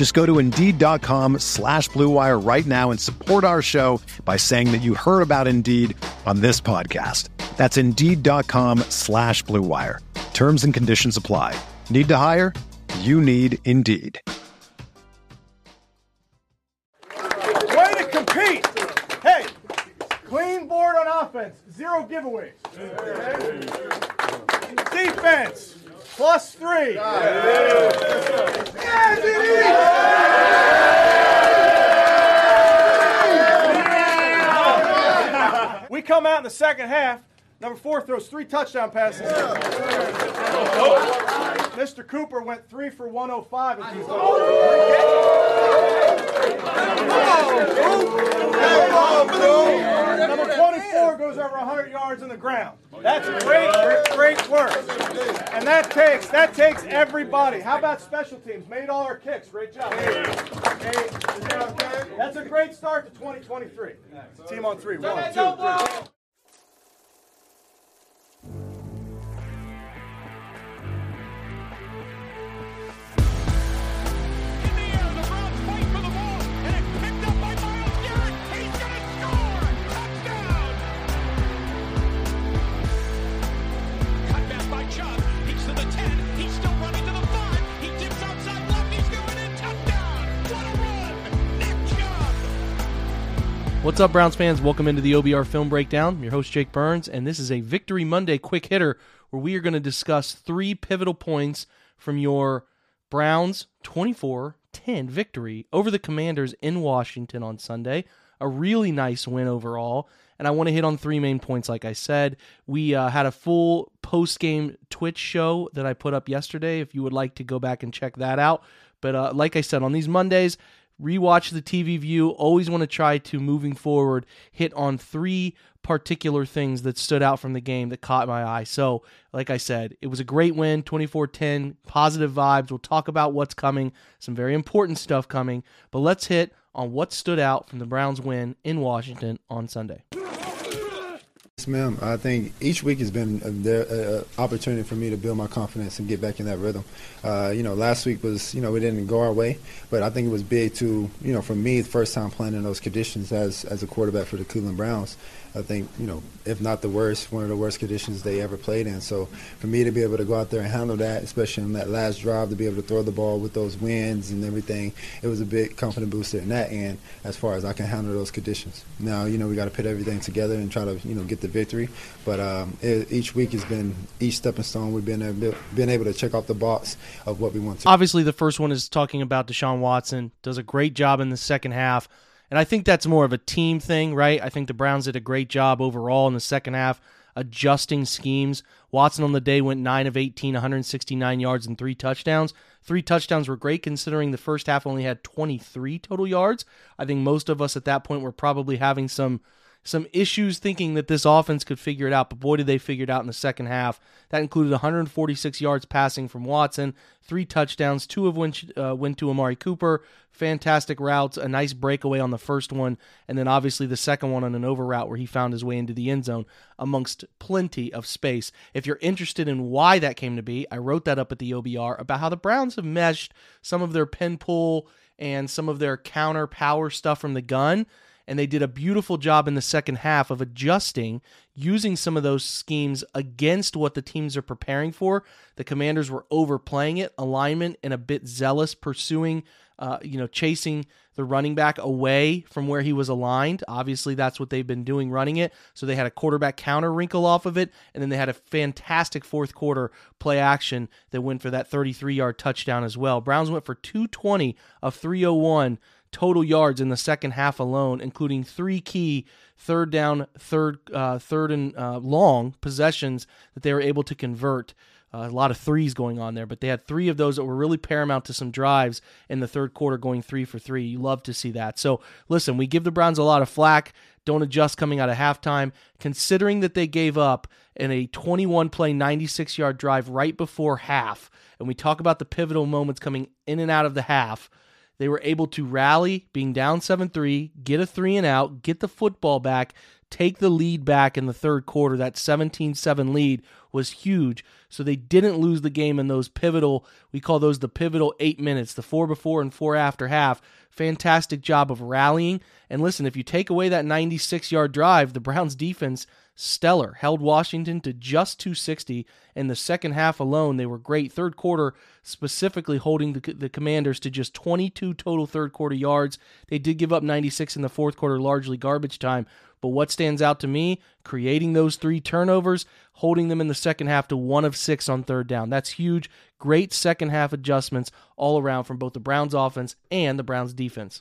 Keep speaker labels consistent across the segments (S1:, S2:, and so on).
S1: Just go to Indeed.com slash BlueWire right now and support our show by saying that you heard about Indeed on this podcast. That's Indeed.com slash BlueWire. Terms and conditions apply. Need to hire? You need Indeed.
S2: Way to compete! Hey, clean board on offense, zero giveaways. Defense, plus three. We come out in the second half. Number four throws three touchdown passes. Mr. Cooper went three for 105. Number 24 goes over 100 yards on the ground. That's great, great work. And that takes that takes everybody. How about special teams? Made all our kicks. Great job. That's a great start to 2023. Team on three. One, two, three.
S3: What's up, Browns fans? Welcome into the OBR Film Breakdown. I'm your host, Jake Burns, and this is a Victory Monday quick hitter where we are going to discuss three pivotal points from your Browns 24 10 victory over the Commanders in Washington on Sunday. A really nice win overall. And I want to hit on three main points, like I said. We uh, had a full post game Twitch show that I put up yesterday if you would like to go back and check that out. But uh, like I said, on these Mondays, rewatch the TV view. Always want to try to, moving forward, hit on three particular things that stood out from the game that caught my eye. So, like I said, it was a great win, 24 10, positive vibes. We'll talk about what's coming, some very important stuff coming. But let's hit on what stood out from the Browns' win in Washington on Sunday.
S4: Yes, ma'am. I think each week has been an opportunity for me to build my confidence and get back in that rhythm. Uh, you know, last week was, you know, we didn't go our way, but I think it was big to, you know, for me, the first time playing in those conditions as as a quarterback for the Cleveland Browns. I think, you know, if not the worst, one of the worst conditions they ever played in. So for me to be able to go out there and handle that, especially in that last drive, to be able to throw the ball with those winds and everything, it was a big confidence booster in that end as far as I can handle those conditions. Now, you know, we got to put everything together and try to, you know, get the victory. But um, it, each week has been each stepping stone. We've been able, been able to check off the box of what we want to.
S3: Obviously, the first one is talking about Deshaun Watson. Does a great job in the second half. And I think that's more of a team thing, right? I think the Browns did a great job overall in the second half adjusting schemes. Watson on the day went 9 of 18, 169 yards and three touchdowns. Three touchdowns were great considering the first half only had 23 total yards. I think most of us at that point were probably having some some issues thinking that this offense could figure it out, but boy, did they figure it out in the second half. That included 146 yards passing from Watson, three touchdowns, two of which uh, went to Amari Cooper. Fantastic routes, a nice breakaway on the first one, and then obviously the second one on an over route where he found his way into the end zone amongst plenty of space. If you're interested in why that came to be, I wrote that up at the OBR about how the Browns have meshed some of their pin pull and some of their counter power stuff from the gun and they did a beautiful job in the second half of adjusting, using some of those schemes against what the teams are preparing for. The Commanders were overplaying it, alignment, and a bit zealous, pursuing, uh, you know, chasing the running back away from where he was aligned. Obviously, that's what they've been doing running it. So they had a quarterback counter wrinkle off of it, and then they had a fantastic fourth quarter play action that went for that 33 yard touchdown as well. Browns went for 220 of 301 total yards in the second half alone, including three key third down, third, uh, third and uh, long possessions that they were able to convert. Uh, a lot of threes going on there, but they had three of those that were really paramount to some drives in the third quarter, going three for three. You love to see that. So, listen, we give the Browns a lot of flack. Don't adjust coming out of halftime, considering that they gave up in a 21 play, 96 yard drive right before half. And we talk about the pivotal moments coming in and out of the half. They were able to rally, being down 7 3, get a three and out, get the football back, take the lead back in the third quarter. That 17 7 lead was huge. So they didn't lose the game in those pivotal, we call those the pivotal eight minutes, the four before and four after half. Fantastic job of rallying. And listen, if you take away that 96 yard drive, the Browns defense stellar. Held Washington to just 260 in the second half alone. They were great. Third quarter, specifically holding the, the Commanders to just 22 total third quarter yards. They did give up 96 in the fourth quarter, largely garbage time. But what stands out to me, creating those three turnovers, holding them in the second half to one of six on third down. That's huge. Great second half adjustments all around from both the Browns offense and the Browns defense.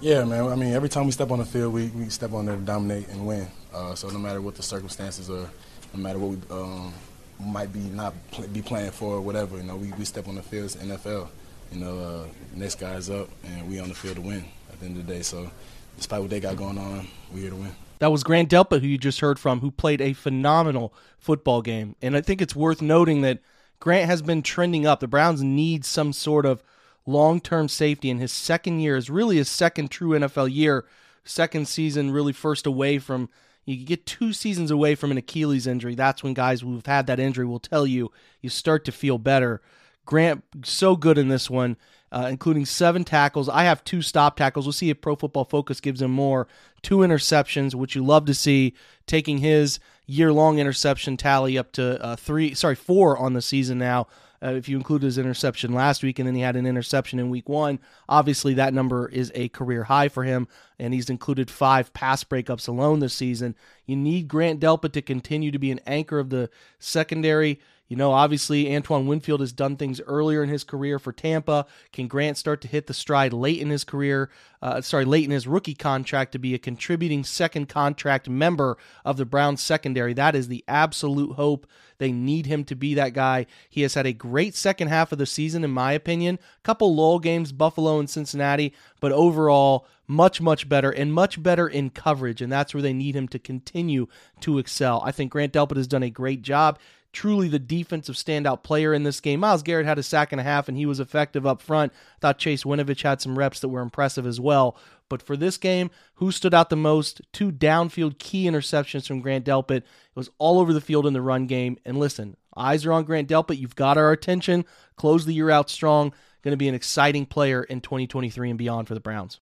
S5: Yeah, man. I mean, every time we step on the field, we, we step on there to dominate and win. Uh, so no matter what the circumstances are, no matter what we um, might be not pl- be playing for or whatever, you know, we, we step on the field. It's NFL. You know, uh, next guy's up, and we on the field to win at the end of the day. So despite what they got going on, we here to win.
S3: That was Grant Delpit, who you just heard from, who played a phenomenal football game. And I think it's worth noting that Grant has been trending up. The Browns need some sort of long term safety, and his second year is really his second true NFL year. Second season, really first away from. You get two seasons away from an Achilles injury. That's when guys who've had that injury will tell you you start to feel better. Grant, so good in this one uh, including seven tackles. I have two stop tackles. We'll see if Pro Football Focus gives him more. Two interceptions, which you love to see, taking his year long interception tally up to uh, three, sorry, four on the season now. Uh, if you include his interception last week and then he had an interception in week one, obviously that number is a career high for him, and he's included five pass breakups alone this season. You need Grant Delpit to continue to be an anchor of the secondary. You know, obviously, Antoine Winfield has done things earlier in his career for Tampa. Can Grant start to hit the stride late in his career? Uh, sorry, late in his rookie contract to be a contributing second contract member of the Browns secondary? That is the absolute hope. They need him to be that guy. He has had a great second half of the season, in my opinion. Couple lull games, Buffalo and Cincinnati, but overall, much, much better and much better in coverage. And that's where they need him to continue to excel. I think Grant Delpit has done a great job truly the defensive standout player in this game. Myles Garrett had a sack and a half, and he was effective up front. I thought Chase Winovich had some reps that were impressive as well. But for this game, who stood out the most? Two downfield key interceptions from Grant Delpit. It was all over the field in the run game. And listen, eyes are on Grant Delpit. You've got our attention. Close the year out strong. Going to be an exciting player in 2023 and beyond for the Browns.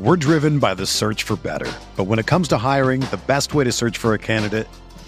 S1: We're driven by the search for better. But when it comes to hiring, the best way to search for a candidate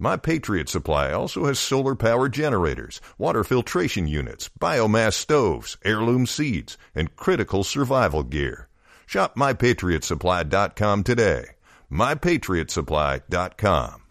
S6: My Patriot Supply also has solar power generators, water filtration units, biomass stoves, heirloom seeds, and critical survival gear. Shop MyPatriotSupply.com today. MyPatriotSupply.com.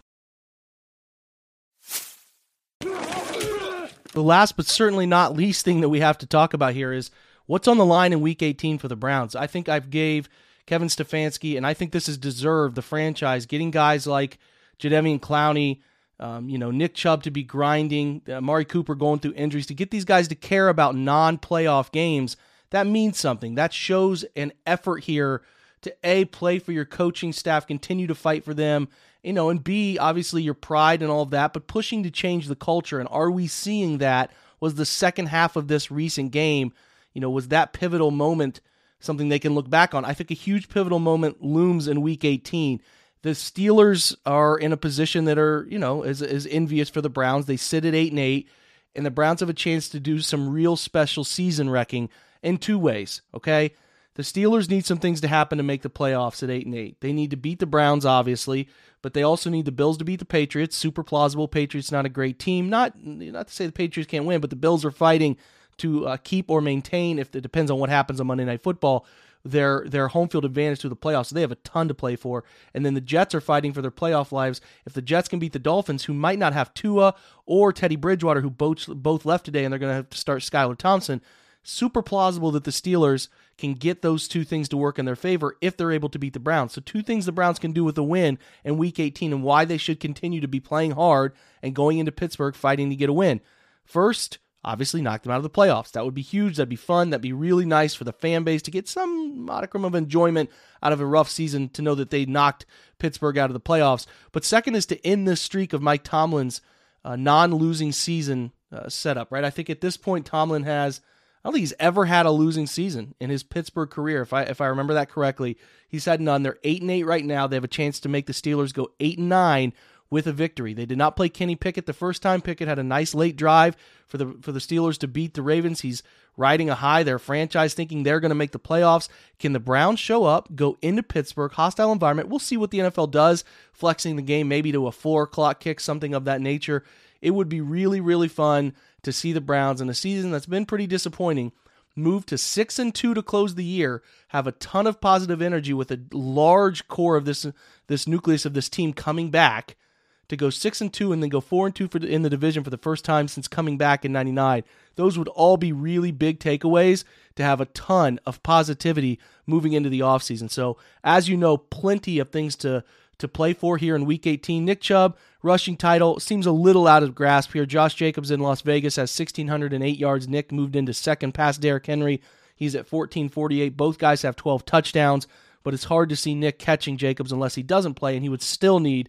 S3: The last but certainly not least thing that we have to talk about here is what's on the line in week 18 for the Browns. I think I've gave Kevin Stefanski, and I think this is deserved the franchise getting guys like Jadeveon Clowney, um, you know, Nick Chubb to be grinding, uh, Mari Cooper going through injuries, to get these guys to care about non playoff games. That means something. That shows an effort here to A, play for your coaching staff, continue to fight for them, you know, and B, obviously your pride and all of that, but pushing to change the culture. And are we seeing that? Was the second half of this recent game, you know, was that pivotal moment something they can look back on? I think a huge pivotal moment looms in week 18. The Steelers are in a position that are, you know, is, is envious for the Browns. They sit at 8 and 8, and the Browns have a chance to do some real special season wrecking in two ways, okay? The Steelers need some things to happen to make the playoffs at 8 and 8. They need to beat the Browns obviously, but they also need the Bills to beat the Patriots. Super plausible. Patriots not a great team. Not not to say the Patriots can't win, but the Bills are fighting to uh, keep or maintain if it depends on what happens on Monday Night Football their their home field advantage to the playoffs. So they have a ton to play for. And then the Jets are fighting for their playoff lives. If the Jets can beat the Dolphins, who might not have Tua or Teddy Bridgewater, who both both left today, and they're going to have to start Skylar Thompson, super plausible that the Steelers can get those two things to work in their favor if they're able to beat the Browns. So, two things the Browns can do with a win in week 18 and why they should continue to be playing hard and going into Pittsburgh fighting to get a win. First, obviously knock them out of the playoffs. That would be huge. That'd be fun. That'd be really nice for the fan base to get some modicum of enjoyment out of a rough season to know that they knocked Pittsburgh out of the playoffs. But second is to end this streak of Mike Tomlin's uh, non losing season uh, setup, right? I think at this point, Tomlin has I don't think he's ever had a losing season in his Pittsburgh career. If I if I remember that correctly, he's had none. They're eight and eight right now. They have a chance to make the Steelers go eight and nine with a victory. They did not play Kenny Pickett the first time. Pickett had a nice late drive for the for the Steelers to beat the Ravens. He's riding a high. Their franchise thinking they're going to make the playoffs. Can the Browns show up, go into Pittsburgh, hostile environment? We'll see what the NFL does, flexing the game maybe to a four o'clock kick, something of that nature. It would be really really fun to see the Browns in a season that's been pretty disappointing move to 6 and 2 to close the year, have a ton of positive energy with a large core of this this nucleus of this team coming back to go 6 and 2 and then go 4 and 2 for the, in the division for the first time since coming back in 99. Those would all be really big takeaways to have a ton of positivity moving into the offseason. So, as you know, plenty of things to to play for here in week 18. Nick Chubb rushing title seems a little out of grasp here. Josh Jacobs in Las Vegas has 1,608 yards. Nick moved into second past Derrick Henry. He's at 1,448. Both guys have 12 touchdowns, but it's hard to see Nick catching Jacobs unless he doesn't play, and he would still need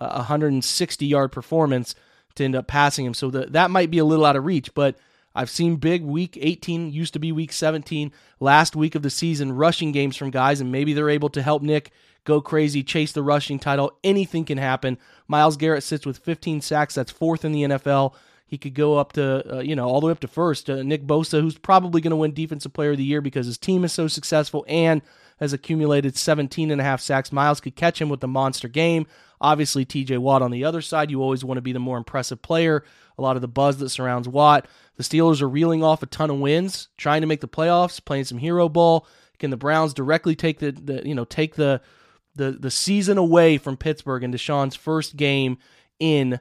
S3: a 160 yard performance to end up passing him. So the, that might be a little out of reach, but I've seen big week 18, used to be week 17, last week of the season, rushing games from guys, and maybe they're able to help Nick go crazy, chase the rushing title. Anything can happen. Myles Garrett sits with 15 sacks. That's fourth in the NFL. He could go up to, uh, you know, all the way up to first. Uh, Nick Bosa, who's probably going to win Defensive Player of the Year because his team is so successful and has accumulated 17 and a half sacks. Myles could catch him with the monster game. Obviously, TJ Watt on the other side. You always want to be the more impressive player. A lot of the buzz that surrounds Watt. The Steelers are reeling off a ton of wins, trying to make the playoffs, playing some hero ball. Can the Browns directly take the, the you know take the the the season away from Pittsburgh and Deshaun's first game in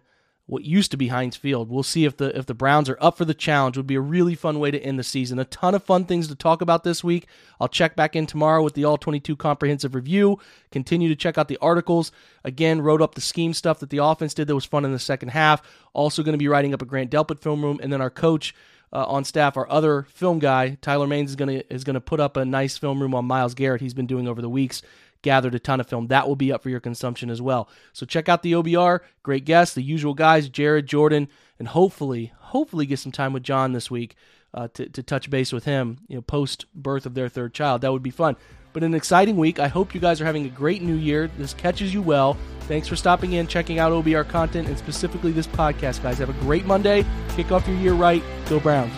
S3: what used to be Heinz Field. We'll see if the if the Browns are up for the challenge. Would be a really fun way to end the season. A ton of fun things to talk about this week. I'll check back in tomorrow with the All 22 comprehensive review. Continue to check out the articles. Again, wrote up the scheme stuff that the offense did that was fun in the second half. Also going to be writing up a Grant Delpit film room, and then our coach. Uh, on staff, our other film guy Tyler Maines is gonna is gonna put up a nice film room on Myles Garrett. He's been doing over the weeks gathered a ton of film. That will be up for your consumption as well. So check out the OBR. Great guests, the usual guys, Jared, Jordan, and hopefully, hopefully get some time with John this week uh, to, to touch base with him, you know, post birth of their third child. That would be fun. But an exciting week. I hope you guys are having a great new year. This catches you well. Thanks for stopping in, checking out OBR content, and specifically this podcast, guys. Have a great Monday. Kick off your year right. Go Browns.